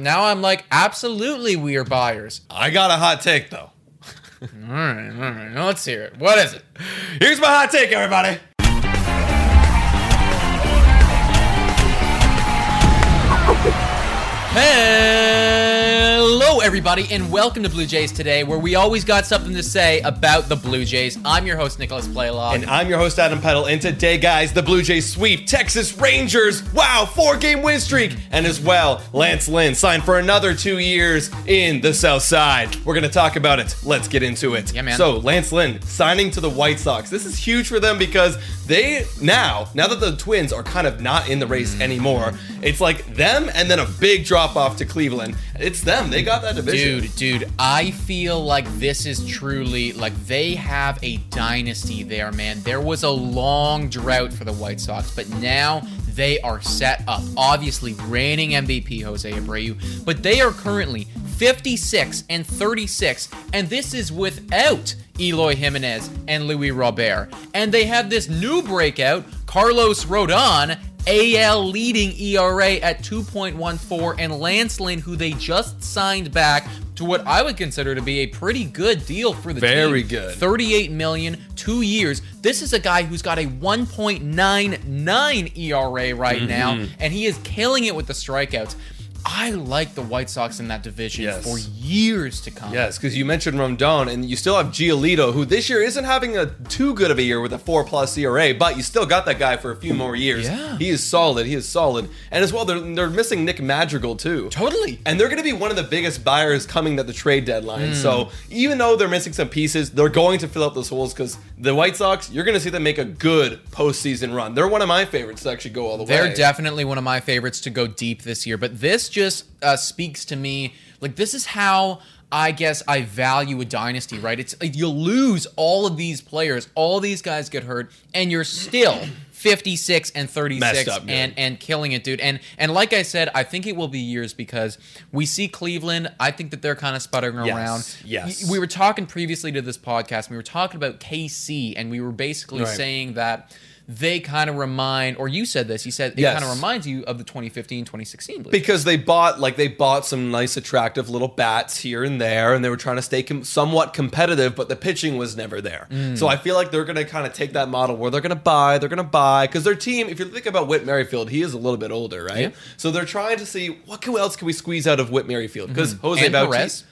Now I'm like, absolutely, we are buyers. I got a hot take though. All right, all right. Now let's hear it. What is it? Here's my hot take, everybody. Hello, everybody, and welcome to Blue Jays Today, where we always got something to say about the Blue Jays. I'm your host, Nicholas Playlog. And I'm your host, Adam Peddle. And today, guys, the Blue Jays sweep Texas Rangers. Wow, four game win streak. And as well, Lance Lynn signed for another two years in the South Side. We're going to talk about it. Let's get into it. Yeah, man. So, Lance Lynn signing to the White Sox. This is huge for them because they now, now that the Twins are kind of not in the race Mm. anymore, it's like them and then a big drop off to Cleveland. It's them. They got that division. Dude, dude, I feel like this is truly like they have a dynasty there, man. There was a long drought for the White Sox, but now they are set up. Obviously, reigning MVP Jose Abreu, but they are currently 56 and 36, and this is without Eloy Jimenez and Louis Robert. And they have this new breakout, Carlos Rodon, AL leading ERA at 2.14, and Lance Lynn, who they just signed back to what I would consider to be a pretty good deal for the Very team. good. 38 million, two years. This is a guy who's got a 1.99 ERA right Mm-hmm. now, and he is killing it with the strikeouts. I like the White Sox in that division Yes. for years to come. Yes, because you mentioned Rondon, and you still have Giolito, who this year isn't having a too good of a year with a four plus ERA, but you still got that guy for a few more years. Yeah. he is solid. He is solid, and as well, they're they're missing Nick Madrigal too. Totally. And they're going to be one of the biggest buyers coming at the trade deadline. Hmm. So even though they're missing some pieces, they're going to fill up those holes because the White Sox, you're going to see them make a good postseason run. They're one of my favorites to actually go all the way. They're definitely one of my favorites to go deep this year, but this just uh, speaks to me. Like this is how I guess I value a dynasty, right? It's like you lose all of these players, all these guys get hurt, and you're still 56 and 36 up and and killing it, dude. And and like I said, I think it will be years because we see Cleveland. I think that they're kind of sputtering Yes, around. yes. we were talking previously to this podcast. We were talking about KC, and we were basically Right. saying that they kind of remind, or you said this. You said it Yes. kind of reminds you of the 2015, 2016 Blues. because they bought like they bought some nice attractive little bats here and there and they were trying to stay com- somewhat competitive but the pitching was never there Mm. so i feel like they're going to kind of take that model where they're going to buy they're going to buy because their team if you think about whit merrifield he is a little bit older right Yeah. so they're trying to see what else can we squeeze out of whit merrifield because jose Mm-hmm. And Bautista- Perez.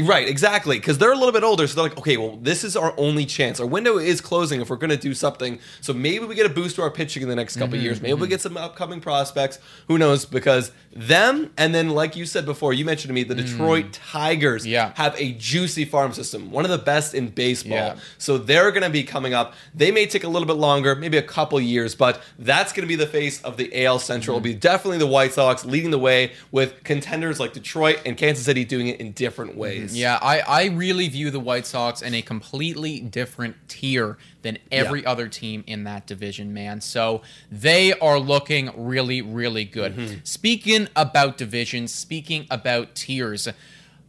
Right, exactly. Because they're a little bit older, so they're like, okay, well, this is our only chance. Our window is closing if we're going to do something. So maybe we get a boost to our pitching in the next couple Mm-hmm, years. Maybe we get some upcoming prospects. Who knows? Because them, and then like you said before, you mentioned to me, the Detroit Tigers Mm. Yeah. have a juicy farm system, one of the best in baseball. Yeah. So they're going to be coming up. They may take a little bit longer, maybe a couple years, but that's going to be the face of the AL Central. It'll be definitely the White Sox leading the way with contenders like Detroit and Kansas City doing it in different ways. Yeah, I, I really view the White Sox in a completely different tier than every Yeah. other team in that division, man. So they are looking really, really good. Mm-hmm. Speaking about divisions, speaking about tiers,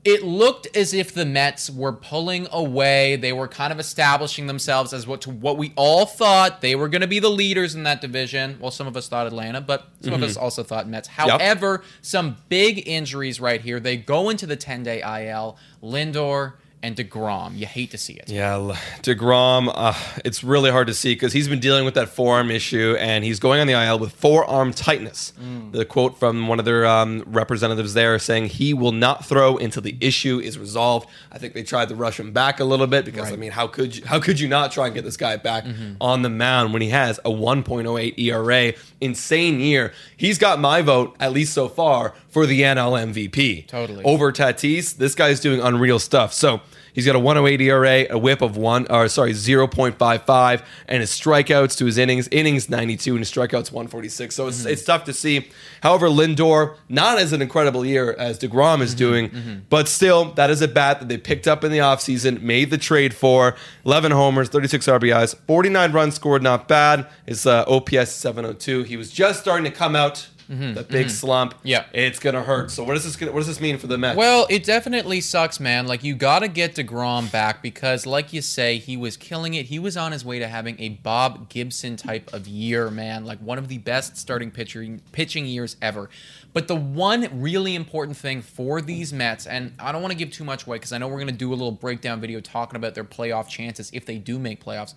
it looked as if the Mets were pulling away. They were kind of establishing themselves as what to what we all thought they were going to be the leaders in that division. Well, some of us thought Atlanta, but some of us also thought Mets. However, some big injuries right here. They go into the 10-day IL. Lindor and DeGrom. You hate to see it. Yeah, DeGrom, uh, it's really hard to see because he's been dealing with that forearm issue and he's going on the IL with forearm tightness. The quote from one of their um, representatives there saying he will not throw until the issue is resolved. I think they tried to rush him back a little bit because I mean, how could you how could you not try and get this guy back on the mound when he has a 1.08 ERA, insane year. He's got my vote at least so far for the NL MVP. Totally. Over Tatis, this guy's doing unreal stuff. So He's got a 108 ERA, a whip of one, or sorry, 0.55, and his strikeouts to his innings, innings 92, and his strikeouts 146. So it's, mm-hmm. it's tough to see. However, Lindor, not as an incredible year as DeGrom is mm-hmm. doing, mm-hmm. but still, that is a bat that they picked up in the offseason, made the trade for 11 homers, 36 RBIs, 49 runs scored, not bad. His uh, OPS 702. He was just starting to come out. Mm-hmm. That big mm-hmm. slump, Yeah. it's gonna hurt. So what does this gonna, what does this mean for the Mets? Well, it definitely sucks, man. Like you got to get Degrom back because, like you say, he was killing it. He was on his way to having a Bob Gibson type of year, man. Like one of the best starting pitching pitching years ever. But the one really important thing for these Mets, and I don't want to give too much away because I know we're gonna do a little breakdown video talking about their playoff chances if they do make playoffs.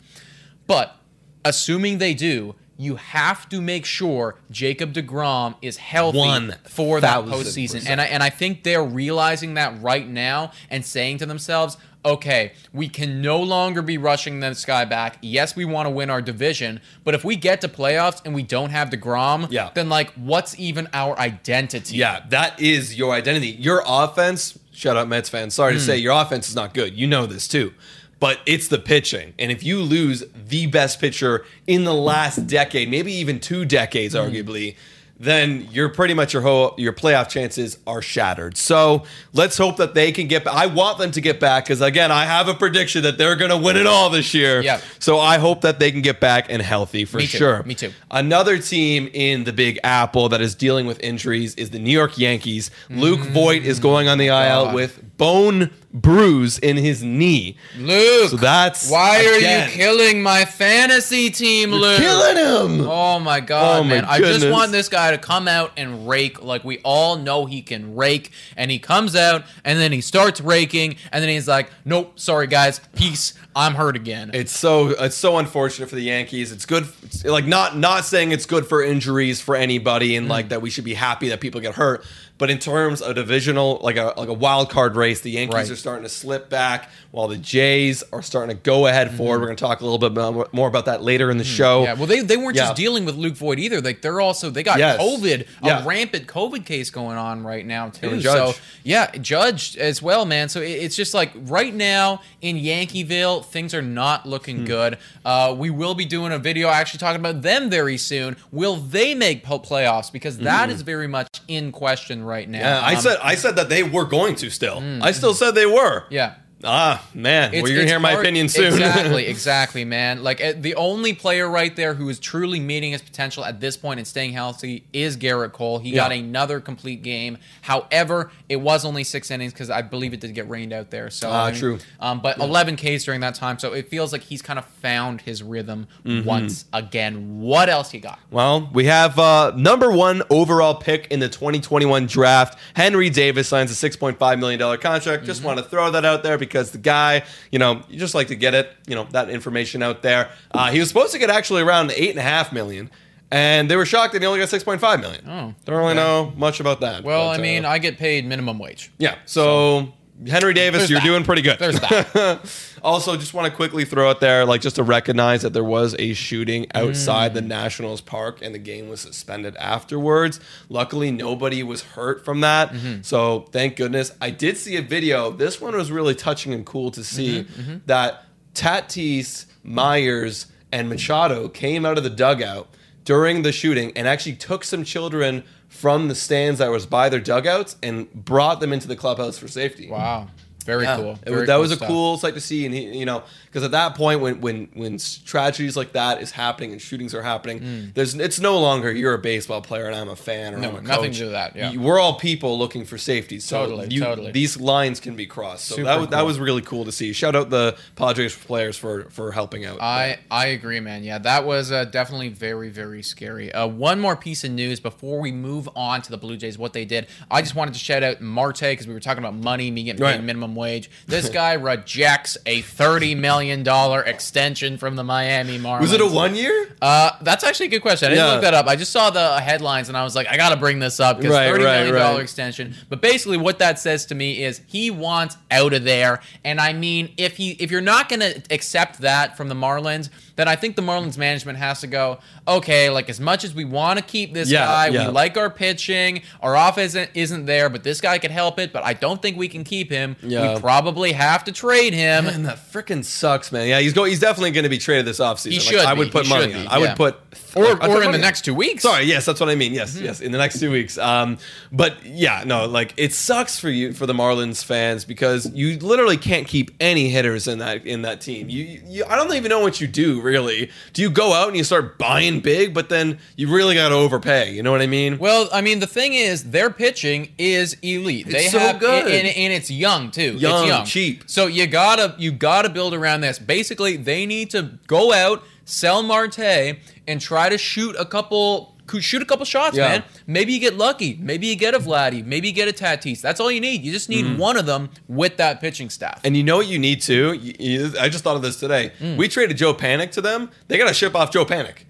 But assuming they do, you have to make sure Jacob DeGrom is healthy One for that postseason. percent. And I and I think they're realizing that right now and saying to themselves, okay, we can no longer be rushing this guy back. Yes, we want to win our division, but if we get to playoffs and we don't have DeGrom, Yeah. then like what's even our identity? Yeah, that is your identity. Your offense, shout out Mets fans, sorry to Hmm. say, your offense is not good. You know this too. But it's the pitching. And if you lose the best pitcher in the last decade, maybe even two decades, Hmm. arguably, then you're pretty much your whole your playoff chances are shattered. So let's hope that they can get back. I want them to get back because again, I have a prediction that they're gonna win it all this year. Yeah. So I hope that they can get back and healthy for Me too. sure. Me too. Another team in the Big Apple that is dealing with injuries is the New York Yankees. Luke Voit is going on the IL God. with bone bruise in his knee. Luke, So that's why are you killing my fantasy team, Luke? killing him? Oh my god, Oh my man. I just want this guy to come out and rake like we all know he can rake. And he comes out and then he starts raking and then he's like, Nope, sorry guys, peace. I'm hurt again. It's so it's so unfortunate for the Yankees. It's good, it's like not not saying it's good for injuries for anybody, and Mm. like that we should be happy that people get hurt. But in terms of divisional, like a like a wild card race, the Yankees Right. are starting to slip back, while the Jays are starting to go ahead forward. We're going to talk a little bit more- about that later in the show. Mm-hmm. yeah, well, they, they weren't Yeah. just dealing with Luke Voit either. Like they're also they got Yes. COVID, Yeah. a rampant COVID case going on right now too. So yeah, Judge as well, man. So it, it's just like right now in Yankeeville, things are not looking Hmm. good. Uh, we will be doing a video actually talking about them very soon. Will they make playoffs? Because that is very much in question right now. Yeah, I Um, said I said that they were going to still. I still said they were. yeah. Ah, man. well, you're gonna hear my hard- opinion soon. Exactly, exactly, man. Like uh, the only player right there who is truly meeting his potential at this point and staying healthy is Gerrit Cole. He got another complete game. However, it was only six innings because I believe it did get rained out there. So Ah, I mean, true. Um, but 11 Ks during that time, so it feels like he's kind of found his rhythm Mm-hmm. once again. What else you got? Well, we have uh, number one overall pick in the 2021 draft. Henry Davis signs a $6.5 million contract. Just Mm-hmm. want to throw that out there because the guy, you know, you just like to get it, you know, that information out there. Uh, he was supposed to get actually around 8.5 million. And they were shocked that he only got 6.5 million. Oh, Don't really okay. know much about that. Well, but, I mean, uh, I get paid minimum wage. yeah. So, Henry Davis, There's you're that. doing pretty good. There's that. also, just want to quickly throw it there, like just to recognize that there was a shooting outside Mm. the Nationals Park and the game was suspended afterwards. Luckily, nobody was hurt from that. Mm-hmm. So, thank goodness. I did see a video. This one was really touching and cool to see Mm-hmm, that Tatis, Myers, and Machado came out of the dugout during the shooting and actually took some children from the stands that was by their dugouts and brought them into the clubhouse for safety. Wow. Very Yeah. cool. Very that cool was a stuff. cool sight to see, and he, you know, because at that point, when when when tragedies like that is happening and shootings are happening, there's it's no longer you're a baseball player and I'm a fan or Mm. No, I'm a coach. nothing to do that, yeah. You- we're all people looking for safety. So Totally, you- totally. These lines can be crossed. So Super that was that was really cool to see. Shout out the Padres players for for helping out. I I agree, man. Yeah, that was uh, definitely very very scary. Uh, one more piece of news before we move on to the Blue Jays, what they did. I just wanted to shout out Marte because we were talking about money, me getting paid Right. minimum wage. This guy rejects a thirty million dollar extension from the Miami Marlins. was it a one year? Uh, that's actually a good question. I didn't Yeah. look that up. I just saw the headlines and I was like, I got to bring this up because Right, thirty right, million dollar right. extension. But basically, what that says to me is he wants out of there. And I mean, if he if you're not going to accept that from the Marlins, then I think the Marlins management has to go, okay, like as much as we want to keep this Yeah, guy, yeah. we like our pitching, our offense isn't, isn't there, but this guy could help it. But I don't think we can keep him. Yeah. We probably have to trade him. Man, that freaking sucks, man. Yeah, he's going. He's definitely going to be traded this offseason. He Like, should I would put He money on. be, I would put Or, or in the next two weeks. Sorry, yes, that's what I mean. Mm-hmm. Yes, yes, in the next two weeks. Um, but yeah, no, like it sucks for you for the Marlins fans because you literally can't keep any hitters in that in that team. You, you I don't even know what you do really. Do you go out and you start buying big, but then you really got to overpay? You know what I mean? Well, I mean, the thing is, their pitching is elite. They It's so have, good. and, and it's young too. Young, it's young, cheap. So you gotta, you gotta build around this. Basically, they need to go out, sell Marte, and try to shoot a couple. Shoot a couple shots, Yeah. man. Maybe you get lucky. Maybe you get a Vladdy. Maybe you get a Tatis. That's all you need. You just need Mm-hmm. one of them with that pitching staff. And you know what you need to? I just thought of this today. Mm. We traded Joe Panik to them. They got to ship off Joe Panik.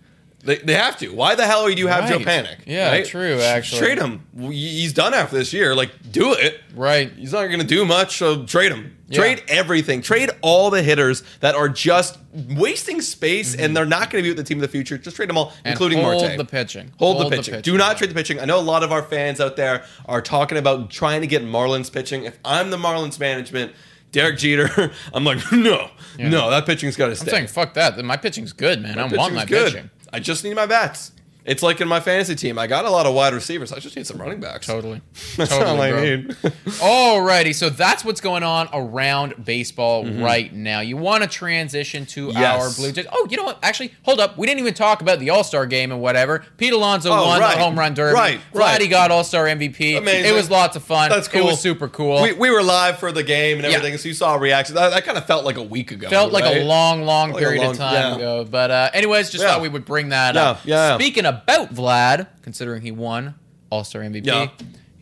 They, they have to. Why the hell do you have Joe Panik? Yeah, true, actually. Trade him. He's done after this year. Like, do it. right. He's not going to do much, so trade him. Yeah. Trade everything. Trade all the hitters that are just wasting space and they're not going to be with the team of the future. Just trade them all, Mm-hmm. And including hold Marte. the pitching. Hold, Hold the, the pitching. pitching, Do not trade the pitching. I know a lot of our fans out there are talking about trying to get Marlins pitching. If I'm the Marlins management, Derek Jeter, I'm like, no, no, that pitching's got to stay. I'm saying, fuck that. My pitching's good, man. I want my good. pitching. I just need my bats. It's like in my fantasy team. I got a lot of wide receivers. I just need some running backs. Totally. That's totally, all I bro. need. Alrighty, so that's what's going on around baseball right now. You want to transition to Mm-hmm. Yes. our Blue Jays. Oh, you know what? Actually, hold up. We didn't even talk about the All Star game and whatever. Pete Alonso Oh, won right. the home run derby. Right, Vladdy right. He got All Star MVP. Amazing. It was lots of fun. That's cool. It was super cool. We, we were live for the game and Yeah. everything, so you saw reactions. That, that kind of felt like a week ago. Felt like a long, long Like period long- of time yeah. ago. But uh, anyways, just Yeah. thought we would bring that Yeah, up. yeah, yeah. Speaking about Vlad, considering he won All Star MVP, Yeah.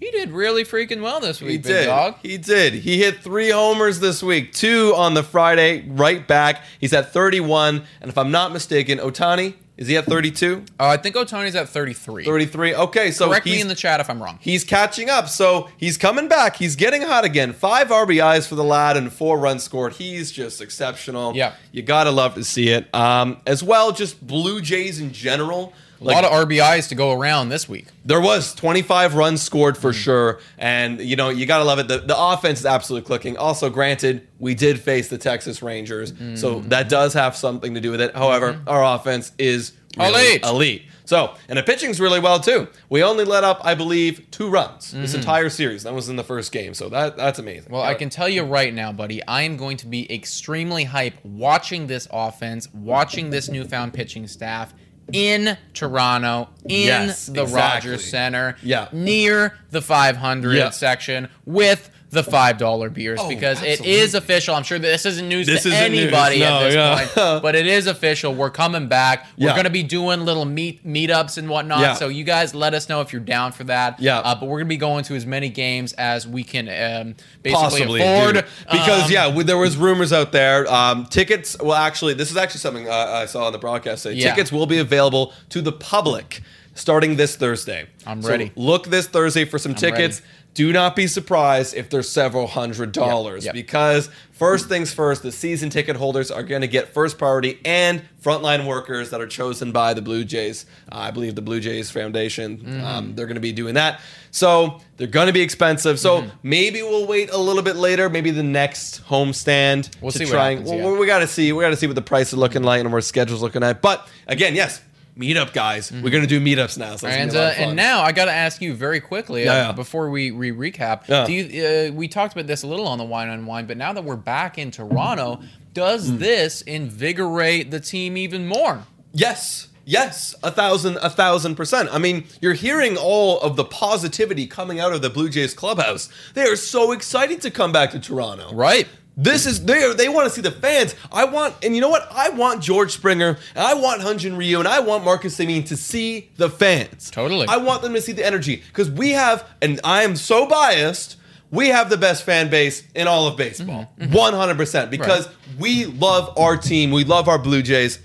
he did really freaking well this week, He big did. dog. He did. He hit three homers this week, two on the Friday, right back. He's at 31. And if I'm not mistaken, Ohtani, is he at 32? Uh, I think Ohtani's at 33. 33. Okay, so Correct me in the chat if I'm wrong. he's catching up. So he's coming back. He's getting hot again. Five RBIs for the lad and four runs scored. He's just exceptional. Yeah. You got to love to see it. Um, as well, just Blue Jays in general. A lot of RBIs to go around this week. There was 25 runs scored for sure, and you know you gotta love it. The, the offense is absolutely clicking. Also, granted, we did face the Texas Rangers, so Mm. that does have something to do with it. However, our offense is really Mm-hmm. Elite. elite. So, and the pitching's really well too. We only let up, I believe, two runs this entire series. That was in the first game, so that that's amazing. Mm-hmm. Well, I can tell you right now, buddy, I am going to be extremely hype watching this offense, watching this newfound pitching staff in Toronto, in Yes, the exactly. Rogers Center, Yeah. near the 500 Yeah. section with the five dollar beers Oh, because it absolutely. is official. I'm sure this isn't news This to isn't news. anybody No, at this yeah. point, but it is official. We're coming back. We're Yeah. going to be doing little meet meetups and whatnot. Yeah. So you guys let us know if you're down for that. Yeah. Uh, but we're going to be going to as many games as we can um, basically possibly afford. dude. because Um, yeah we- there was rumors out there um, tickets well actually this is actually something uh, i saw on the broadcast today. Yeah. tickets will be available to the public starting this thursday I'm So ready. look this thursday for some tickets ready. Do not be surprised if there's several hundred dollars yep. because first things first the season ticket holders are going to get first priority and frontline workers that are chosen by the blue jays uh, i believe the blue jays foundation Mm-hmm. um, they're going to be doing that so they're going to be expensive so Mm-hmm. maybe we'll wait a little bit later maybe the next home stand We'll to see what and- happens, well, yeah. we got to see we got to see what the price is looking like and what our schedule's looking at but again yes meetup guys. We're gonna do meetups now. So And be a lot uh, and now I got to ask you very quickly uh, Yeah, yeah. before we, we recap. Yeah. Do you? Uh, we talked about this a little on the wine on wine, but now that we're back in Toronto, does Hmm. this invigorate the team even more? Yes. Yes, a thousand, a thousand percent. I mean, you're hearing all of the positivity coming out of the Blue Jays clubhouse. They are so excited to come back to Toronto. Right. This is they are, they want to see the fans. I want, and you know what? I want George Springer, and I want Hyun-jin Ryu, and I want Marcus Semien to see the fans. Totally. I want them to see the energy because we have, and I am so biased. We have the best fan base in all of baseball, mm-hmm. Mm-hmm. one hundred percent, because we love our team. We love our Blue Jays.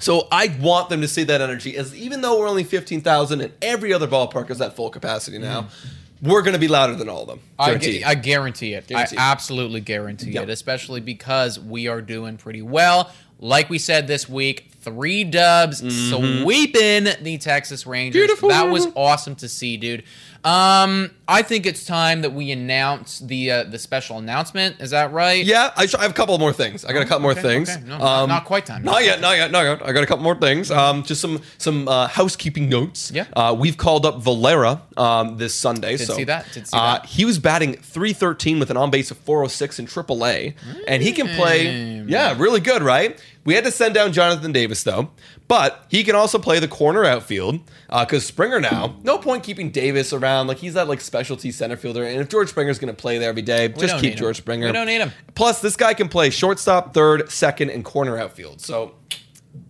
So I want them to see that energy. As even though we're only fifteen thousand, and every other ballpark is at full capacity now, mm-hmm. We're going to be louder than all of them. I, Guaranteed. I guarantee it. Guaranteed. I absolutely guarantee Yep. it, especially because we are doing pretty well. Like we said this week, three dubs sweeping the Texas Rangers. Mm-hmm. Beautiful. That was awesome to see, dude. Um, I think it's time that we announce the uh, the special announcement. Is that right? Yeah, I, sh- I have a couple more things. I got a couple more okay, things. okay. No, not- not quite time. Not yet, not yet, not yet. I got a couple more things. Um, just some some uh, housekeeping notes. Yeah. Uh, we've called up Valera um, this Sunday. Did so, see that, did see uh, that. He was batting 313 with an on base of 406 in AAA, and he can play. Yeah, really good, right? We had to send down Jonathan Davis though, but he can also play the corner outfield because Springer now no point keeping Davis around like he's that like specialty center fielder, and if George Springer's going to play there every day, just keep need him. George Springer. We don't need him. Plus, this guy can play shortstop, third, second, and corner outfield. So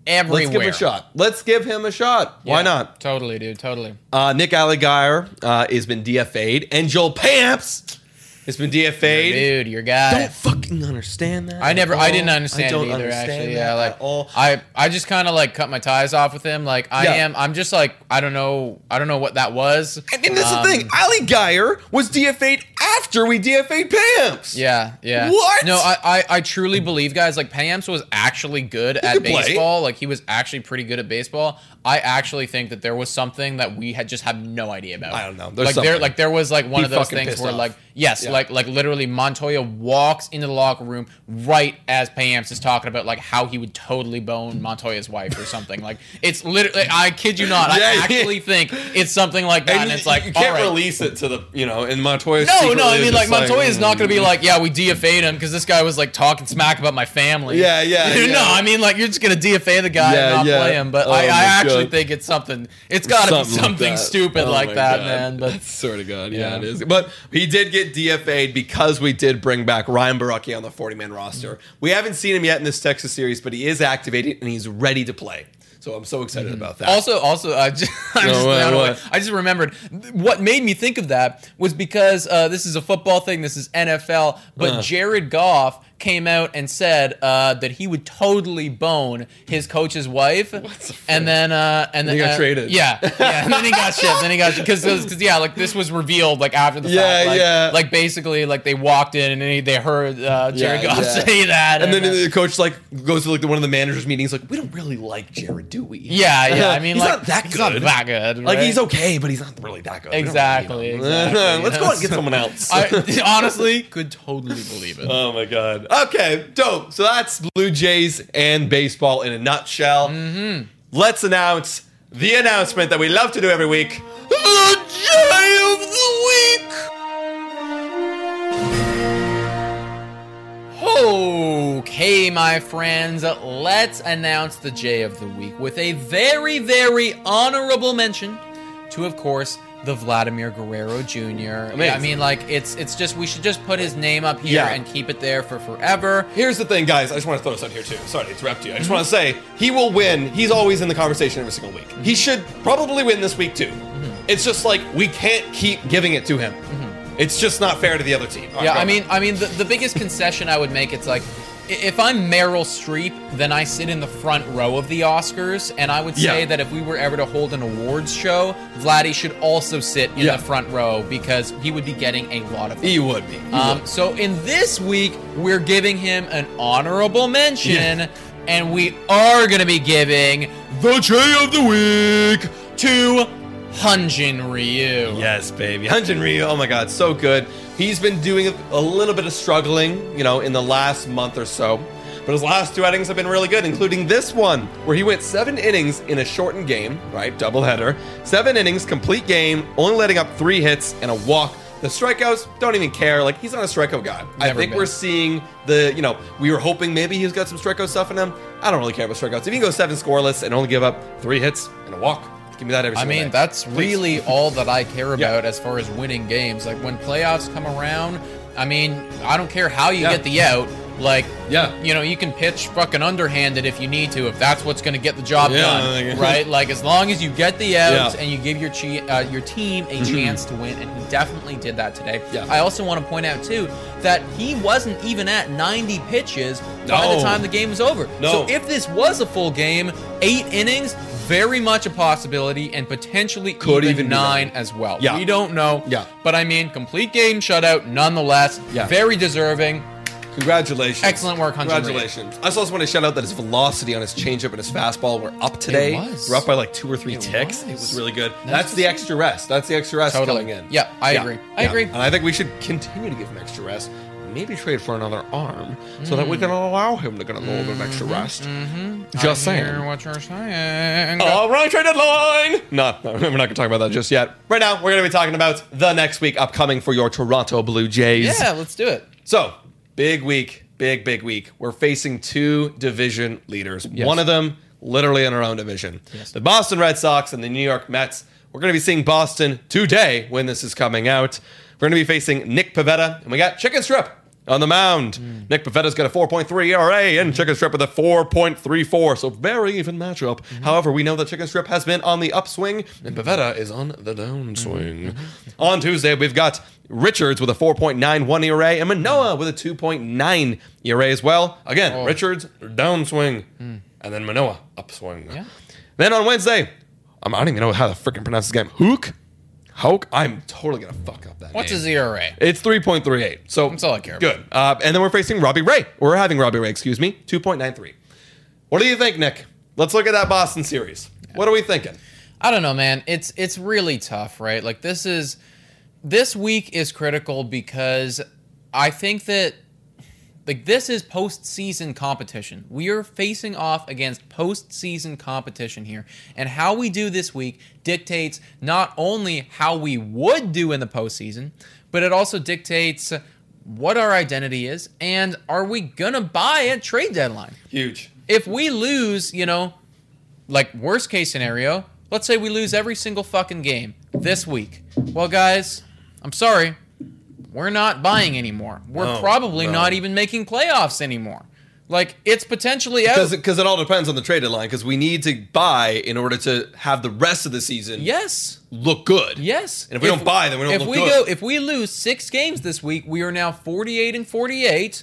Everywhere. let's give him a shot. Let's give him a shot. Why not? Totally, dude. Totally. Uh, Nick Alligayer uh, has been DFA'd, and Joel Pamps has been DFA'd. Dude, your guy. Don't fucking understand that. I never, I didn't understand I don't it either. understand actually, that yeah, like at all. I, I just kind of like cut my ties off with him. Like I Yeah. am, I'm just like I don't know, I don't know what that was. And, and that's Um, the thing. Alligayer was DFA'd after we DFA'd Pamps. Yeah, yeah. What? No, I, I, I truly believe, guys. Like Pamps was actually good at could play. baseball. Like he was actually pretty good at baseball. I actually think that there was something that we had just had no idea about. I don't know. There's like there, like there was like one He of those things where off. like yes, Yeah. Like like literally Montoya walks into the locker room right as Pamps is talking about like how he would totally bone Montoya's wife or something. like it's literally. I kid you not. Yeah, I yeah. actually think it's something like that, and, you- it's like you can't right. release it to the you know. And Montoya. No, no, I mean like Montoya Montoya's not going to be mm. like, yeah, we DFA'd him because this guy was like talking smack about my family. Yeah, yeah, yeah. no, I mean like you're just going to DFA the guy Yeah, and not yeah. play him. But Oh I, I actually God. think it's something. It's got to be Something like stupid Oh like that, God. man. But sort of God, yeah, Yeah. it is. But he did get DFA'd because we did bring back Ryan Borucki on the 40 man roster. We haven't seen him yet in this Texas series, but he is activated and he's ready to play. So I'm so excited about that. Also, also, I just, I, No, just, what, I don't know what? what- I just remembered what made me think of that was because uh, this is a football thing. This is NFL, but Uh. Jared Goff came out and said uh, that he would totally bone his coach's wife, and then uh, and then he got uh, traded. Yeah, yeah, and then he got shipped. Then he got because because yeah, like this was revealed like after the Yeah, fact. Like, yeah. Like basically, like they walked in and they, they heard uh, Jared Yeah, Goff yeah. say that, and then uh, the coach like goes to like the, one of the managers meetings like we don't really like Jared, do we? yeah, yeah. I mean, He's like not that he's not good. that good. Like he's okay, but he's not really that good. Exactly, really exactly. Let's go and get someone else. I honestly could totally believe it. Oh my god. Okay, dope. So that's Blue Jays and baseball in a nutshell. Mm-hmm. Let's announce the announcement that we love to do every week. The Jay of the Week. Okay, my friends, let's announce the Jay of the week with a very, very honorable mention to, of course, the Vladimir Guerrero Jr. Amazing. I mean, like it's it's just we should just put his name up here Yeah. and keep it there for forever. Here's the thing, guys. I just want to throw this out here too. Sorry to interrupt you. I just want to say he will win. He's always in the conversation every single week. He should probably win this week too. Mm-hmm. It's just like we can't keep giving it to him. Mm-hmm. It's just not fair to the other team. All right, Yeah, go I on. mean, I mean, the, the biggest concession I would make it's like, if I'm Meryl Streep, then I sit in the front row of the Oscars, and I would say Yeah. that if we were ever to hold an awards show, Vladdy should also sit in Yeah. the front row because he would be getting a lot of. he would be. He Um, would. so in this week, we're giving him an honorable mention, Yeah. and we are going to be giving the J of the Week to Hyun-jin Ryu. Yes, baby. Hyun-jin Ryu, oh my god, so good. He's been doing a little bit of struggling, you know, in the last month or so. but his last two outings have been really good, including this one, where he went seven innings in a shortened game, right? Doubleheader. Seven innings, complete game, only letting up three hits and a walk. The strikeouts don't even care. Like he's not a strikeout guy. I think been. we're seeing the. You know, we were hoping maybe he's got some strikeout stuff in him. I don't really care about strikeouts. If he can go seven scoreless and only give up three hits and a walk, give me that every I mean, day. that's Please. really all that I care Yeah. about as far as winning games. Like when playoffs come around, I mean, I don't care how you Yeah. get the out. Like, Yeah. you know, you can pitch fucking underhanded if you need to, if that's what's going to get the job Yeah, done, right? Like as long as you get the outs Yeah. Mm-hmm. and you give your che- uh, your team a chance to win, and he definitely did that today. Yeah. I also want to point out too that he wasn't even at 90 pitches by the time the game was over. No. So if this was a full game, eight innings, very much a possibility, and potentially Could even, even nine as well. Yeah. We don't know. Yeah. But I mean, complete game shutout nonetheless. Yeah. Very deserving. Congratulations. Excellent work, Hunter Congratulations. I also want to shout out that his velocity on his changeup and his fastball were up today. It was. We're up by like two or three It ticks. It was. was really good. That's That's, the extra rest. That's the extra rest Totally. coming in. Yeah, I agree. I agree. And I think we should continue to give him extra rest. Maybe trade for another arm so that we can hmm. allow him to get a little bit of extra mm-hmm. rest. Mm-hmm. Just I saying. what you're saying. All right, trade deadline. No, no, we're not going to talk about that just yet. Right now, we're going to be talking about the next week upcoming for your Toronto Blue Jays. yeah, let's do it. So, big week, big, big week. We're facing two division leaders. Yes. One of them literally in our own division. The Boston Red Sox and the New York Mets. We're going to be seeing Boston today when this is coming out. We're going to be facing Nick Pivetta, and we got Chicken Strip on the mound. Hmm. Nick Pivetta's got a 4.3 ERA, and Chicken Strip with a 4.34, so very even matchup. Mm-hmm. However, we know that Chicken Strip has been on the upswing, and Pivetta is on the downswing. Mm-hmm. On Tuesday, we've got Richards with a 4.91 ERA, and Manoah with a 2.9 ERA as well. Again, oh. Richards downswing, hmm. and then Manoah upswing. Yeah. Then on Wednesday, I don't even know how to freaking pronounce this game. Hook, Hoke. I'm totally gonna fuck up that. What's name. his ERA? It's 3.38. So That's all I care about. Good. Uh, and then we're facing Robbie Ray. We're having Robbie Ray, excuse me, 2.93. What do you think, Nick? Let's look at that Boston series. What are we thinking? I don't know, man. It's it's really tough, right? Like this is this week is critical because I think that like this is postseason competition. We are facing off against postseason competition here, and how we do this week dictates not only how we would do in the postseason, but it also dictates what our identity is and are we gonna buy at trade deadline Huge. if we lose, you know, like worst case scenario, let's say we lose every single fucking game this week. Well, guys, I'm sorry. We're not buying anymore. We're No, probably no. not even making playoffs anymore. Like it's potentially. Because because it all depends on the trade deadline. Because we need to buy in order to have the rest of the season yes. look good. Yes. And if we don't buy, then we don't if look we good. go if we lose 6 games this week, we are now 48 and 48.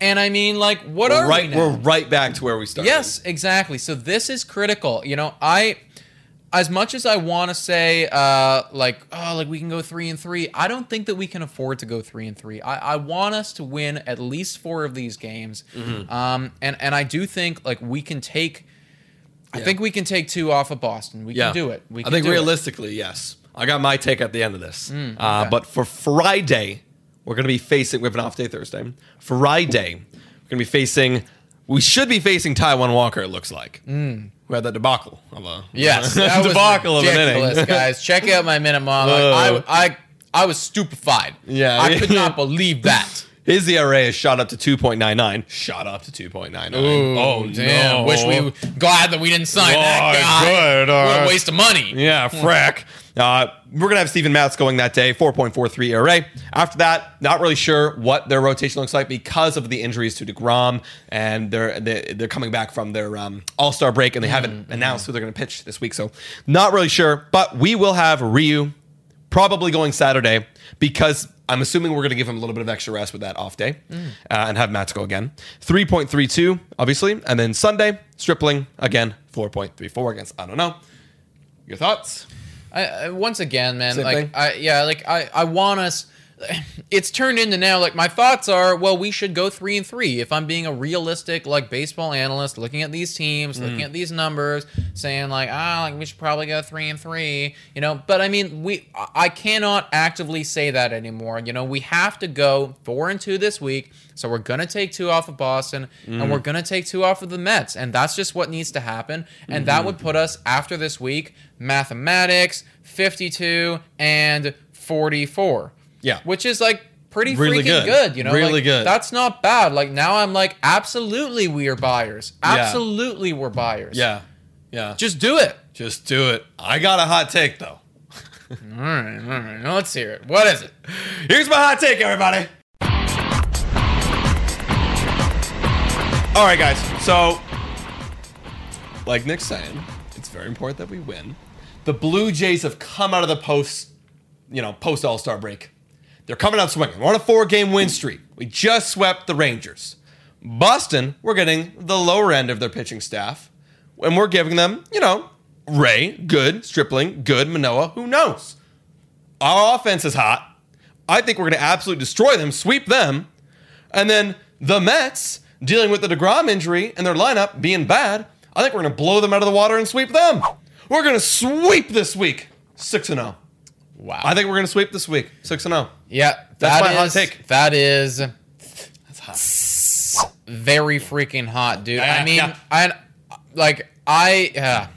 And I mean like what We're are right, we now? we're right back to where we started. Yes, exactly. So this is critical. You know, I as much as I want to say uh like oh like we can go 3 and 3, I don't think that we can afford to go 3 and 3. I I want us to win at least 4 of these games. Mm-hmm. Um and and I do think like we can take I think we can take two off of Boston. We Yeah. can do it. We I think do it. realistically, yes. I got my take at the end of this. uh, Mm, okay. but for Friday, we're going to be facing. We have an off day Thursday. Friday, we're going to be facing. We should be facing Taijuan Walker. It looks like. Mm. We had that debacle of a Yes, that was debacle of an inning. guys. Check out my minute mom. I, I I was stupefied. Yeah. I could not believe that. His ERA has shot up to 2.99. Shot up to 2.99. oh, Damn, no. wish we glad that we didn't sign that Oh, guy. good, what a waste of money. Yeah, frack. Uh, we're going to have Steven Matz going that day, 4.43 ERA. After that, not really sure what their rotation looks like because of the injuries to DeGrom, and they're they're, coming back from their um, All Star break, and they haven't announced who they're going to pitch this week. So, not really sure. But we will have Ryu probably going Saturday because I'm assuming we're going to give him a little bit of extra rest with that off day uh, and have Matz go again. 3.32, obviously. And then Sunday, Stripling again, 4.34 against, I don't know. Your thoughts? I, I, once again, man, Same like thing? I yeah, like I I want us it's turned into now like my thoughts are well we should go three and three. If i'm being a realistic like baseball analyst looking at these teams mm. looking at these numbers saying like ah like we should probably go three and three you know? But i mean we i cannot actively say that anymore. You know we have to go four and two this week so we're gonna take two off of boston and mm. we're gonna take two off of the mets and that's just what needs to happen and that mm-hmm. would put us after this week mathematics 52 and 44 Yeah. which is like pretty Really freaking good. good. you know, Really Like, good. That's not bad. Like now, I'm like, absolutely, we are buyers. Yeah. Absolutely, we're buyers. Yeah. Yeah. just do it. Just do it. I got a hot take though. All right, all right. Now let's hear it. What is it? Here's my hot take, everybody. All right, guys. So, like Nick's saying, it's very important that we win. The Blue Jays have come out of the post, you know, post All Star break. They're coming out swinging. We're on a four-game win streak. We just swept the Rangers. Boston, we're getting the lower end of their pitching staff, and we're giving them, you know, Ray, good, Stripling, good, Manoah. Who knows? Our offense is hot. I think we're going to absolutely destroy them, sweep them. And then the Mets, dealing with the DeGrom injury and their lineup being bad, I think we're going to blow them out of the water and sweep them. We're going to sweep this week 6 and 0. Wow. I think we're going to sweep this week 6 and 0. yeah, That's that my hot is- take. That is That's hot. very freaking hot, dude. Yeah, I mean, yeah. I like I yeah,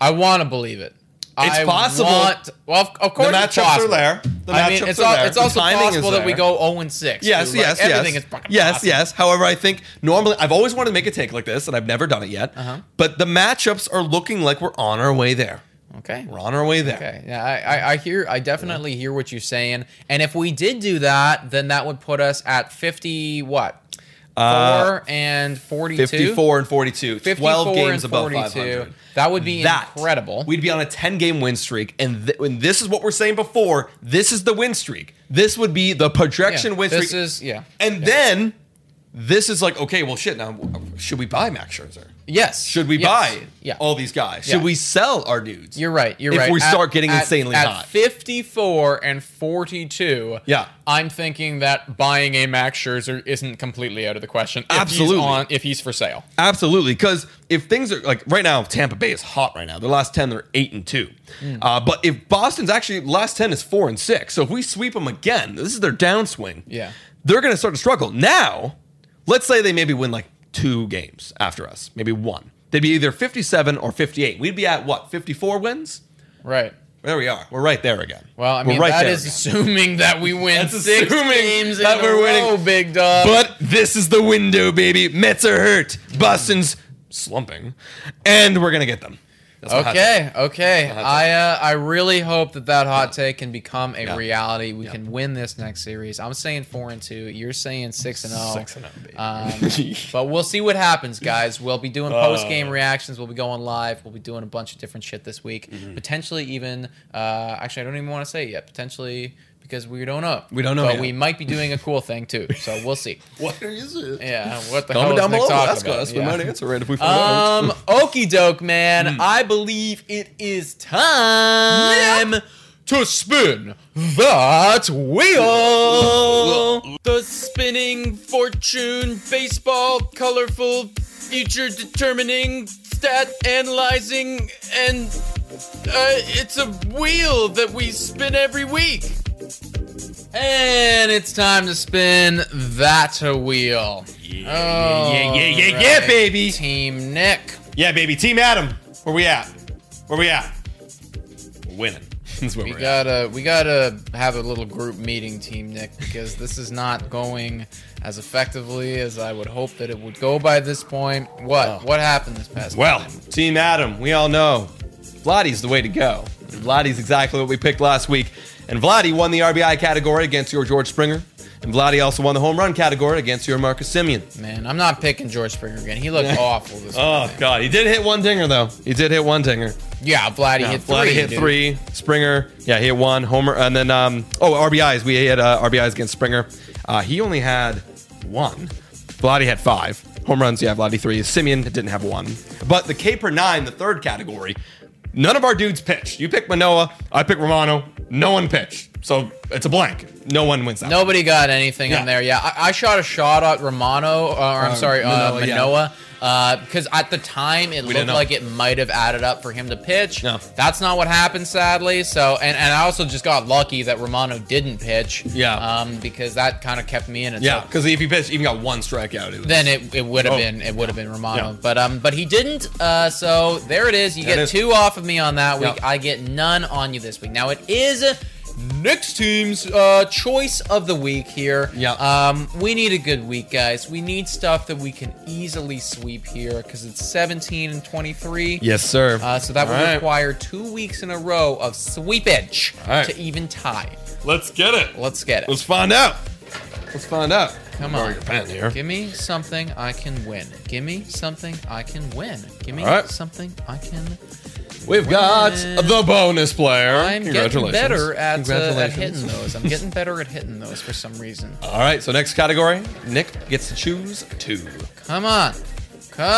I want to believe it. It's I possible. Want, well, of, of course, The it's matchups possible. are there. The I mean, matchups it's, are al- there. it's The also timing is possible that we there. go 0 and 6. Yes, dude. Like, yes, everything yes. is fucking yes, possible. yes. However, I think normally I've always wanted to make a take like this, and I've never done it yet. Uh-huh. But the matchups are looking like we're on our way there. Okay. We're on our way there. Okay. Yeah, I, I, I hear. I definitely hear what you're saying. And if we did do that, then that would put us at 50. What? Four uh, and 42. 54 and 42. 54 12 games above 500. That would be That incredible. We'd be on a 10 game win streak. And, th- and this is what we're saying before. This is the win streak. This would be the projection Yeah, win streak. this is yeah. and Yeah. then this is like, okay, well, shit. Now, should we buy Max Scherzer? yes. Should we Yes. buy Yeah. all these guys? Yeah. Should we sell our dudes? You're right. You're if right. If we At- start getting at- insanely at hot. 54 and 42. Yeah. I'm thinking that buying a Max Scherzer isn't completely out of the question. If Absolutely. He's on, if he's for sale. Absolutely, because if things are like right now, Tampa Bay is hot right now. The last ten, they're eight and two. Hmm. Uh, but if Boston's actually last ten is four and six, so if we sweep them again, this is their downswing. Yeah. they're going to start to struggle. Now, let's say they maybe win like two games after us, maybe one. They'd be either fifty-seven or fifty-eight. We'd be at what fifty-four wins. Right. There we are. We're right there again. Well, I mean, right that is assuming that we win six games that in we're a winning. row, big dog. But this is the window, baby. Mets are hurt. Boston's slumping, and we're gonna get them. Okay, okay. I uh, I really hope that that hot take can become a Yeah. reality. We Yeah. can win this next series. I'm saying four and two. You're saying six and zero. Six and oh, baby. Um, but we'll see what happens, guys. We'll be doing Uh. post game reactions. We'll be going live. We'll be doing a bunch of different shit this week. Mm-hmm. Potentially even. Uh, actually, I don't even want to say it yet. Potentially because we don't know. We don't know But yet. we might be doing a cool thing too. So we'll see. What is it? Yeah. What the Comment hell down is Nick below. talking Ask about? us. We Yeah. might answer it if we find out. Um, okie doke, man. I believe it is time to spin that wheel. the spinning fortune, baseball, colorful, future determining, stat analyzing, and uh, it's a wheel that we spin every week. And it's time to spin that wheel. Yeah, yeah, yeah, yeah, yeah, baby. Team Nick. Yeah, baby. Team Adam. Where we at? Where we at? We're winning. That's where We we're at. gotta we gotta have a little group meeting, Team Nick, because this is not going as effectively as I would hope that it would go by this point. What? What happened this past Well, time? Team Adam, we all know Vladdy's the way to go. Vladdy's exactly what we picked last week. And Vladdy won the RBI category against your George Springer. And Vladdy also won the home run category against your Marcus Semien. Man, I'm not picking George Springer again. He looked awful this Oh, morning. God. He did hit one dinger, though. He did hit one dinger. Yeah, Vladdy hit Vladdy three. hit dude. three. Springer, yeah, he hit one. Homer, and then um, oh RBIs. We had uh, RBIs against Springer. Uh, he only had one. Vladdy had five home runs. Yeah, Vladdy three. Semien didn't have one. But the K per nine, the third category. None of our dudes pitched. You picked Manoah. I picked Romano. no one pitched. So it's a blank. No one wins that. one. Nobody got anything Yeah. in there. Yeah, I, I shot a shot at Romano, uh, or I'm Uh, sorry, uh, Manoah, yeah. Because at the time it didn't looked like it might have added up for him to pitch. No. That's not what happened, sadly. So, and, and I also just got lucky that Romano didn't pitch. Yeah. Um, because that kind of kept me in it. Yeah, because if he pitched, even got one strikeout, it was, then it, it would have Oh. been it would have been Romano, Yeah. but um but he didn't. Uh, so there it is. You get is. two off of me on that week. Yeah. I get none on you this week. Now it is next team's uh, choice of the week here. Yeah. Um, we need a good week, guys. We need stuff that we can easily sweep here because it's 17 and 23. yes, sir. Uh, so that would All right. require two weeks in a row of sweepage All right. to even tie. Let's get it. Let's get it. Let's find out. Let's find out. Come Borrow on. your pen here. Give me something I can win. Give me something I can win. Give me All right. something I can. We've got the bonus player. I'm getting Congratulations. better at, uh, at Congratulations. hitting those. I'm getting better at hitting those for some reason. All right, so next category, Nick gets to choose two. Come on. Come all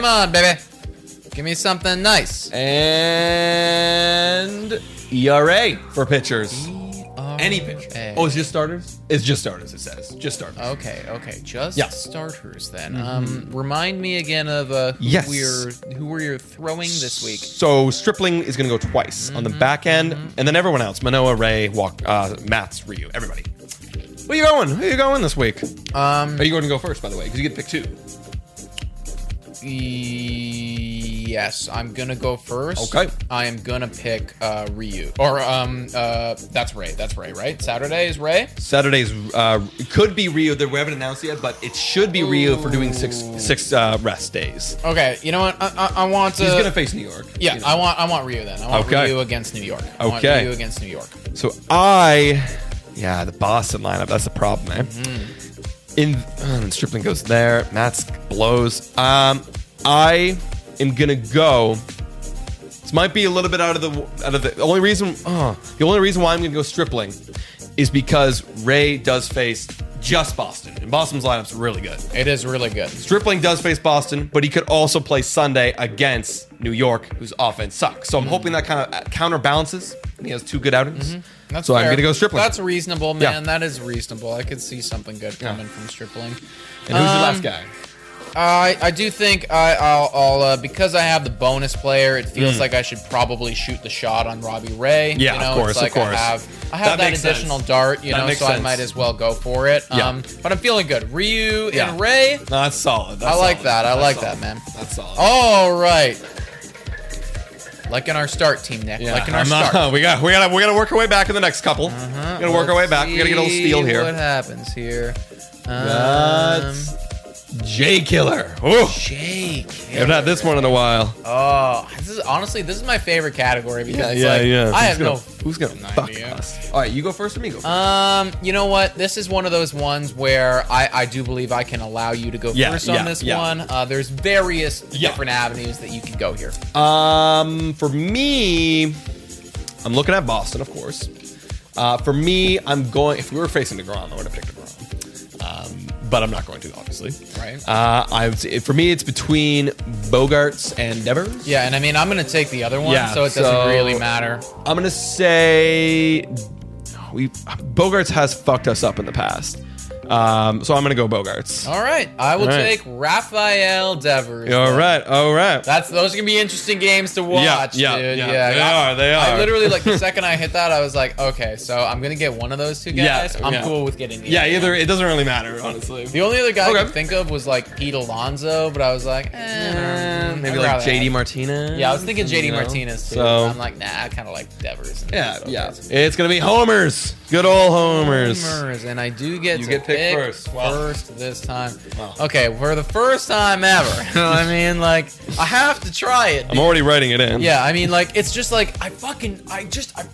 right. on, baby. Give me something nice. And ERA for pitchers. Any pitcher. A. Oh, it's just starters? It's just starters, it says. Just starters. Okay, okay, just Yeah. Mm-hmm. starters then. Um, remind me again of uh, who Yes. we're who we're throwing this week. So Stripling is going to go twice on the Mm-hmm, back end, and then everyone else: Manoah, Ray, Walk, uh, Matz, Ryu, everybody. Where you going? Where you going this week? Um, Are you going to go first, by the way? Because you get to pick two. Yes, I'm gonna go first. Okay. I am gonna pick uh, Ryu or um uh that's Ray. That's Ray, right? Saturday is Ray. Saturday's uh, it could be Ryu. They we haven't announced yet, but it should be Ryu for doing six six uh, rest days. Okay, you know what? I, I, I want to. He's gonna face New York. Yeah, you know. I want I want Ryu then. I want Okay. Ryu against New York. I want Okay. Ryu against New York. So I, yeah, the Boston lineup. That's the problem, man. In uh, Stripling goes there. Matz blows. Um, I am gonna go. This might be a little bit out of the out of the, the only reason. Oh, the only reason why I'm gonna go Stripling is because Ray does face just Boston, and Boston's lineup's really good. It is really good. Stripling does face Boston, but he could also play Sunday against New York, whose offense sucks. So I'm mm-hmm. hoping that kind of uh, counterbalances. And he has two good outings. Mm-hmm. That's so I'm gonna go Stripling. That's reasonable, man. Yeah. That is reasonable. I could see something good Yeah. coming from Stripling. and who's your last Um, guy? I I do think I, I'll, I'll uh, because I have the bonus player. It feels like I should probably shoot the shot on Robbie Ray. Yeah, you of course, it's of course. I have I have That that, additional sense. dart. You That know, makes so I might as well go for it. Yeah. Um, but I'm feeling good. Ryu Yeah. and Ray. No, that's solid. That's I like solid. that. I like solid. that, man. That's solid. All right. Like in our start, team Nick. yeah. like in our I'm not- start. we got we got we got to work our way back in the next couple. Uh-huh. We got to work our way back. We got to get a little steal here. What happens here? Um, That's J Killer. Oh, Jake. haven't had this one in a while. Oh, this is honestly this is my favorite category because Yeah, yeah, like, yeah. I have gonna, no Who's gonna fuck idea. us? All right, you go first or me go first? Um, you know what? This is one of those ones where I, I do believe I can allow you to go Yeah, first yeah, on this yeah. one. Uh, there's various Yeah. different avenues that you can go here. Um, for me, I'm looking at Boston, of course. Uh, for me, I'm going. If we were facing deGrom, I would have picked deGrom. But I'm not going to, obviously. Right. Uh, I would say, for me, it's between Bogaerts and Devers. Yeah, and I mean I'm gonna take the other one, Yeah, so it doesn't so- really matter. I'm gonna say we Bogaerts has fucked us up in the past. Um, so I'm gonna go Bogaerts. All right, I will All right. take Rafael Devers. All right. All right. That's those are gonna be interesting games to watch, yeah, dude. yeah. Yeah, They I- are, they are. I literally like the second I hit that, I was like, okay, so I'm gonna get one of those two Yeah, guys. I'm yeah. cool with getting. yeah, either one. it doesn't really matter, honestly. The only other guy I could think of was like Pete Alonso, but I was like, eh, maybe like JD Martinez. Yeah, I was thinking JD you know? Martinez too. So I'm like, nah, I kind of like Devers. yeah, yeah. It's gonna be homers. Good old homers. Homers, and I do get You to get picked pick first. Wow. first this time. Wow. Okay, for the first time ever. you I mean? Like, I have to try it. I'm already writing it in. Yeah, I mean, like, it's just like I fucking, I just, I,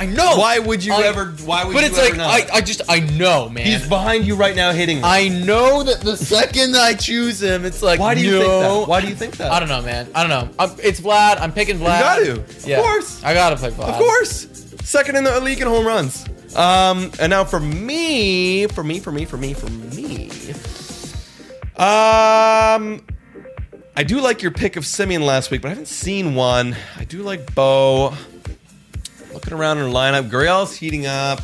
I know. Why would you I- ever? Why would But you it's ever like not? I, I just, I know, man. He's behind you right now, hitting. I know that the second I choose him, it's like, Why do you no. think that? Why do you think that? I don't know, man. I don't know. I'm, it's Vlad. I'm picking Vlad. got to. Of Yeah. course. I gotta pick Vlad. Of course. Second in the league in home runs. Um, and now for me, for me, for me, for me, for me. Um, I do like your pick of Semien last week, but I haven't seen one. I do like Bo. looking around in the lineup. Gurriel's heating up.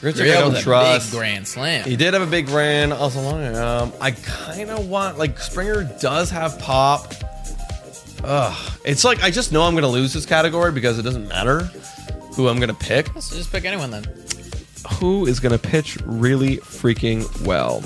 Grichuk, I don't trust. big grand slam. He did have a big grand. Also, um, I kind of want like Springer does have pop. Ugh, it's like I just know I'm gonna lose this category because it doesn't matter who I'm gonna pick. So just pick anyone then. Who is gonna pitch really freaking well,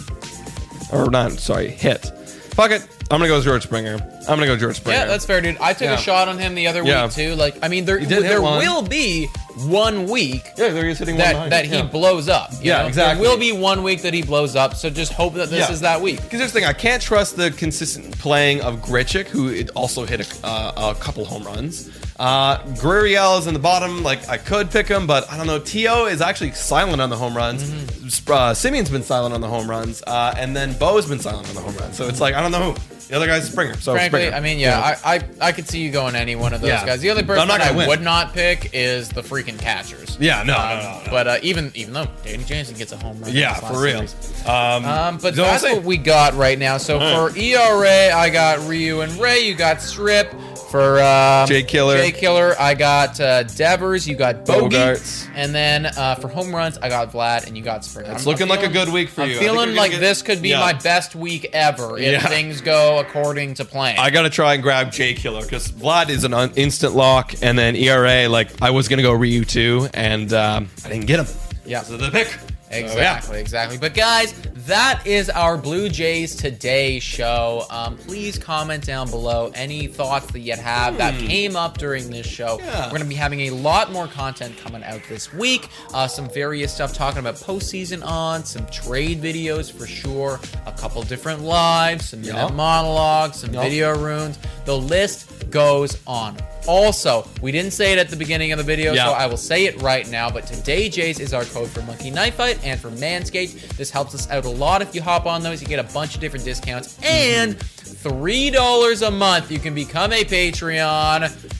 or not? Sorry, hit. Fuck it. I'm gonna go George Springer. I'm gonna go George Springer. Yeah, that's fair, dude. I took Yeah. a shot on him the other Yeah. week too. Like, I mean, there He did hit there one. will be one week yeah. There he's hitting one that behind. that he yeah. blows up. you Yeah, know? exactly. There will be one week that he blows up. So just hope that this Yeah. is that week. Because here's the thing, I can't trust the consistent playing of Grichuk, who it also hit a, uh, a couple home runs. Uh, Gurriel is in the bottom. Like I could pick him, but I don't know. Teo is actually silent on the home runs. Mm-hmm. Uh, Semien's been silent on the home runs, uh, and then Bo's been silent on the home runs. So it's like I don't know who. The other guy's Springer. So Frankly, Springer. I mean, yeah, I, I I could see you going any one of those Yeah. guys. The only person I'm not gonna win. would not pick is the freaking catchers. Yeah, no, Um, no, no, no. But uh, even even though Danny Jansen gets a home run, in yeah, this last for real. series. Um, Um, but I'm that's saying? what we got right now. So for ERA, I got Ryu and Ray. You got Strip. For um, Jay Killer. Jay Killer, I got uh, Devers. You got Bogey. Bogaerts. And then uh, for home runs, I got Vlad, and you got Springer. It's I'm- I'm looking like a feeling- good week for I'm you. I think feeling like get- this could be Yeah. my best week ever if Yeah. things go according to plan. I gotta try and grab Jay Killer because Vlad is an un- instant lock, and then ERA. Like I was gonna go Ryu too, and um, I didn't get him. Yeah. so the pick. So, yeah. Exactly, exactly. But guys, that is our Blue Jays Today show. Um, please comment down below any thoughts that you have that came up during this show. Hmm. Yeah. We're going to be having a lot more content coming out this week. Uh, some various stuff talking about postseason on, some trade videos for sure, a couple different lives, some minute monologues, some Yeah. video runes. The list goes on. Also, we didn't say it at the beginning of the video, Yeah. so I will say it right now. But today, Jays is our code for Monkey Knife Fight and for Manscaped. This helps us out a lot. If you hop on those, you get a bunch of different discounts and mm-hmm. three dollars a month. You can become a Patreon.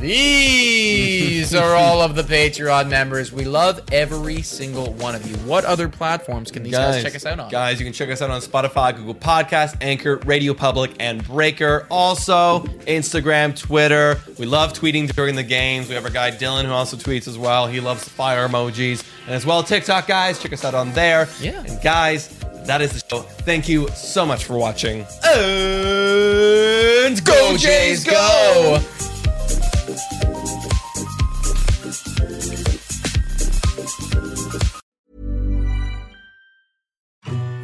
These are all of the Patreon members. We love every single one of you. What other platforms can these guys, check us out on? Guys, you can check us out on Spotify, Google Podcast, Anchor, Radio Public, and Breaker. Also, Instagram, Twitter. We love tweeting during the games. We have our guy Dylan who also tweets as well. He loves fire emojis. And as well, TikTok, guys. Check us out on there. Yeah. And guys, that is the show. Thank you so much for watching. And go, Jays, go!